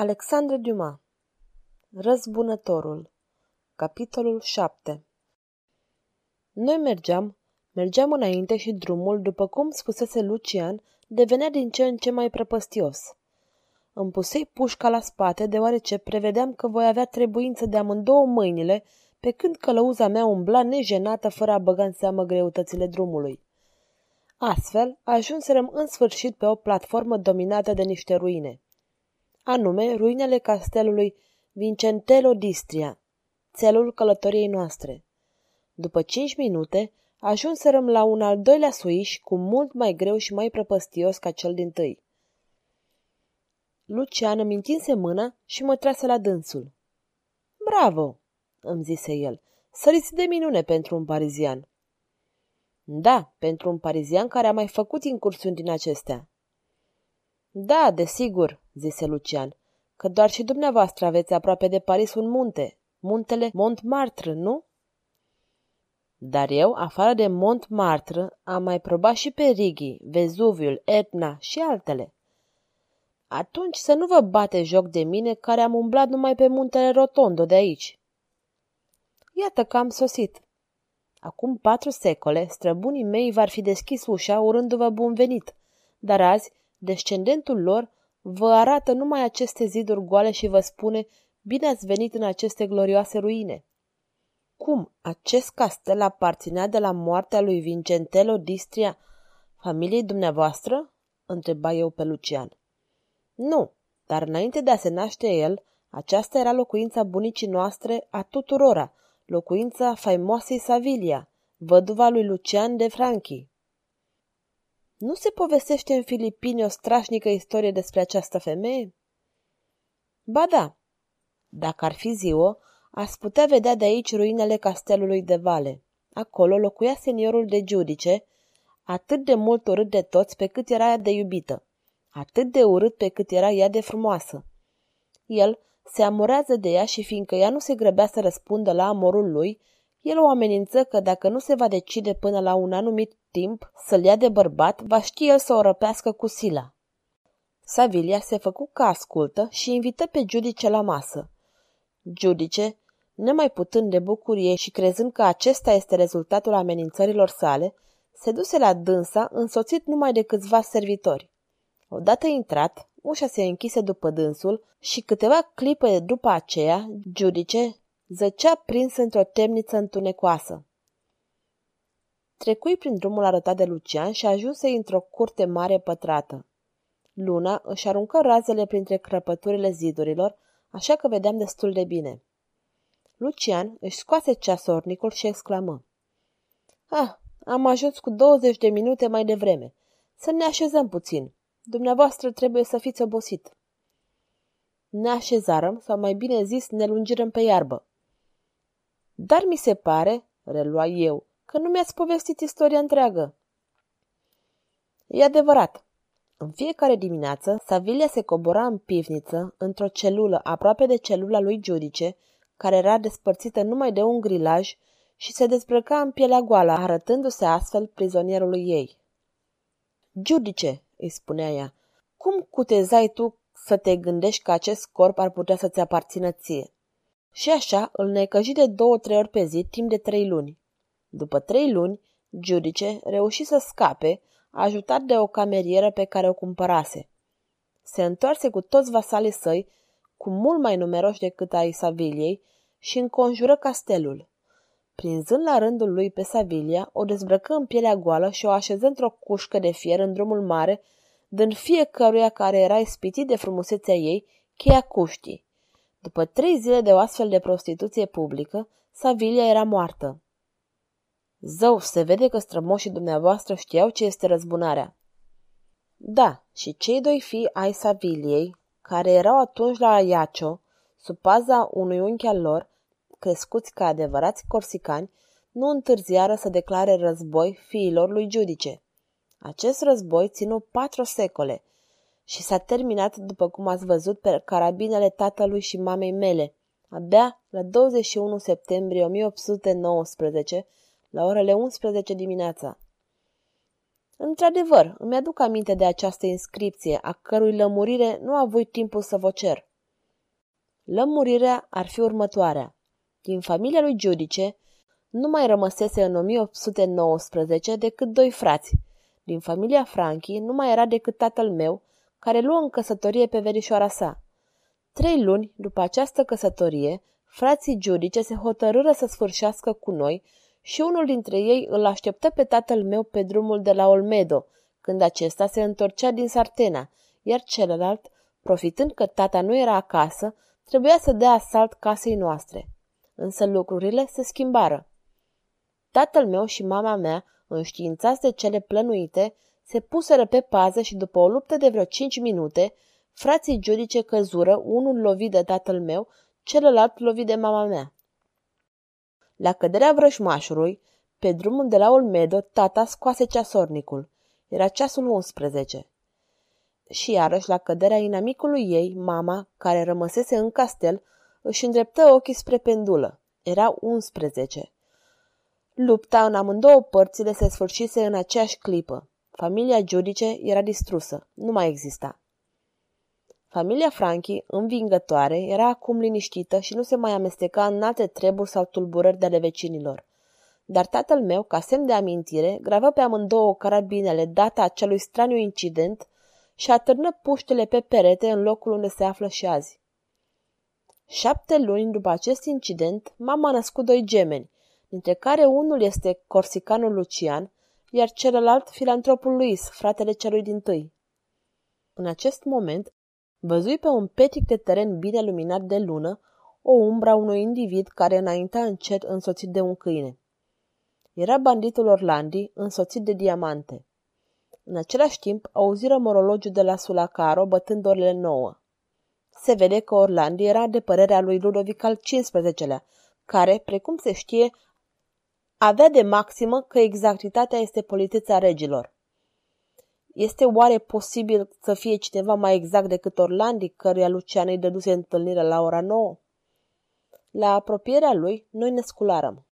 Alexandre Dumas Răzbunătorul Capitolul 7 Noi mergeam, mergeam înainte și drumul, după cum spusese Lucian, devenea din ce în ce mai prăpăstios. Îmi pusei pușca la spate, deoarece prevedeam că voi avea trebuință de amândouă mâinile, pe când călăuza mea umbla nejenată fără a băga în seamă greutățile drumului. Astfel, ajunserăm în sfârșit pe o platformă dominată de niște ruine anume ruinele castelului Vincentello d'Istria, țelul călătoriei noastre. După cinci minute, ajunserăm la un al doilea suiș cu mult mai greu și mai prăpăstios ca cel din tâi. Lucian îmi întinse mâna și mă trase la dânsul. Bravo, îmi zise el, săriți de minune pentru un parizian. Da, pentru un parizian care a mai făcut incursiuni din acestea. Da, desigur, zise Lucian, că doar și dumneavoastră aveți aproape de Paris un munte, muntele Montmartre, nu? Dar eu, afară de Montmartre, am mai probat și pe Righi, Vezuviul, Etna și altele. Atunci să nu vă bate joc de mine care am umblat numai pe muntele Rotondo de aici. Iată că am sosit. Acum patru secole, străbunii mei v-ar fi deschis ușa urându-vă bun venit, dar azi descendentul lor vă arată numai aceste ziduri goale și vă spune bine ați venit în aceste glorioase ruine. Cum, acest castel aparținea de la moartea lui Vincentello d'Istria familiei dumneavoastră? întreba eu pe Lucian. Nu, dar înainte de a se naște el, aceasta era locuința bunicii noastre a tuturora, locuința faimoasei Savilia, văduva lui Lucian de Franchi. Nu se povestește în Filipini o strașnică istorie despre această femeie? Ba da. Dacă ar fi ziua, ați putea vedea de aici ruinele castelului de Vale. Acolo locuia seniorul de giudice, atât de mult urât de toți pe cât era ea de iubită, atât de urât pe cât era ea de frumoasă. El se amurează de ea și fiindcă ea nu se grăbea să răspundă la amorul lui, el o amenință că dacă nu se va decide până la un anumit timp să-l ia de bărbat, va ști el să o răpească cu sila. Savilia se făcu ca ascultă și invită pe Giudice la masă. Giudice, nemai putând de bucurie și crezând că acesta este rezultatul amenințărilor sale, se duse la dânsa însoțit numai de câțiva servitori. Odată intrat, ușa se închise după dânsul și câteva clipe după aceea, Giudice zăcea prins într-o temniță întunecoasă. Trecui prin drumul arătat de Lucian și ajunse într-o curte mare pătrată. Luna își aruncă razele printre crăpăturile zidurilor, așa că vedeam destul de bine. Lucian își scoase ceasornicul și exclamă. Ah, am ajuns cu 20 de minute mai devreme. Să ne așezăm puțin. Dumneavoastră trebuie să fiți obosit. Ne așezarăm, sau mai bine zis, ne lungirăm pe iarbă. Dar mi se pare, relua eu, că nu mi-ați povestit istoria întreagă. E adevărat. În fiecare dimineață, Savilia se cobora în pivniță, într-o celulă aproape de celula lui Giudice, care era despărțită numai de un grilaj, și se dezbrăca în pielea goală, arătându-se astfel prizonierului ei. Giudice, îi spunea ea, cum cutezai tu să te gândești că acest corp ar putea să-ți aparțină ție? Și așa îl necăji de două-trei ori pe zi, timp de trei luni. După trei luni, Giudice reuși să scape, ajutat de o camerieră pe care o cumpărase. Se întoarse cu toți vasalii săi, cu mult mai numeroși decât ai Saviliei, și înconjură castelul. Prinzând la rândul lui pe Savilia, o dezbrăcă în pielea goală și o așeză într-o cușcă de fier în drumul mare, dând fiecăruia care era ispitit de frumusețea ei cheia cuștii. După trei zile de o astfel de prostituție publică, Savilia era moartă. Zău, se vede că strămoșii dumneavoastră știau ce este răzbunarea. Da, și cei doi fii ai Saviliei, care erau atunci la Iacio, sub paza unui unchi al lor, crescuți ca adevărați corsicani, nu întârziară să declare război fiilor lui Giudice. Acest război ținu patru secole și s-a terminat, după cum ați văzut, pe carabinele tatălui și mamei mele, abia la 21 septembrie 1819, la orele 11 dimineața. Într-adevăr, îmi aduc aminte de această inscripție, a cărui lămurire nu a avut timpul să vă cer. Lămurirea ar fi următoarea. Din familia lui Giudice nu mai rămăsese în 1819 decât doi frați. Din familia Franchi nu mai era decât tatăl meu, care luă în căsătorie pe verișoara sa. Trei luni după această căsătorie, frații Giudice se hotărâră să sfârșească cu noi și unul dintre ei îl așteptă pe tatăl meu pe drumul de la Olmedo, când acesta se întorcea din Sartena, iar celălalt, profitând că tata nu era acasă, trebuia să dea asalt casei noastre. Însă lucrurile se schimbară. Tatăl meu și mama mea, înștiințați de cele plănuite, se puseră pe pază și după o luptă de vreo cinci minute, frații giudice căzură, unul lovit de tatăl meu, celălalt lovit de mama mea. La căderea vrășmașului, pe drumul de la Olmedo, tata scoase ceasornicul. Era ceasul 11. Și iarăși, la căderea inamicului ei, mama, care rămăsese în castel, își îndreptă ochii spre pendulă. Era 11. Lupta în amândouă părțile se sfârșise în aceeași clipă. Familia Giudice era distrusă, nu mai exista. Familia Franchi, învingătoare, era acum liniștită și nu se mai amesteca în alte treburi sau tulburări de ale vecinilor. Dar tatăl meu, ca semn de amintire, gravă pe amândouă carabinele data acelui straniu incident și atârnă puștele pe perete în locul unde se află și azi. Șapte luni după acest incident, mama a născut doi gemeni, dintre care unul este corsicanul Lucian, iar celălalt filantropul Luis, fratele celui din tâi. În acest moment, văzui pe un petic de teren bine luminat de lună o umbra unui individ care înainta încet însoțit de un câine. Era banditul Orlandi, însoțit de diamante. În același timp, auziră morologiul de la Sulacaro bătând orele nouă. Se vede că Orlandi era de părerea lui Ludovic al XV-lea, care, precum se știe, avea de maximă că exactitatea este politeța regilor. Este oare posibil să fie cineva mai exact decât Orlandi, căruia Lucian îi dăduse întâlnire la ora nouă? La apropierea lui, noi ne scularăm.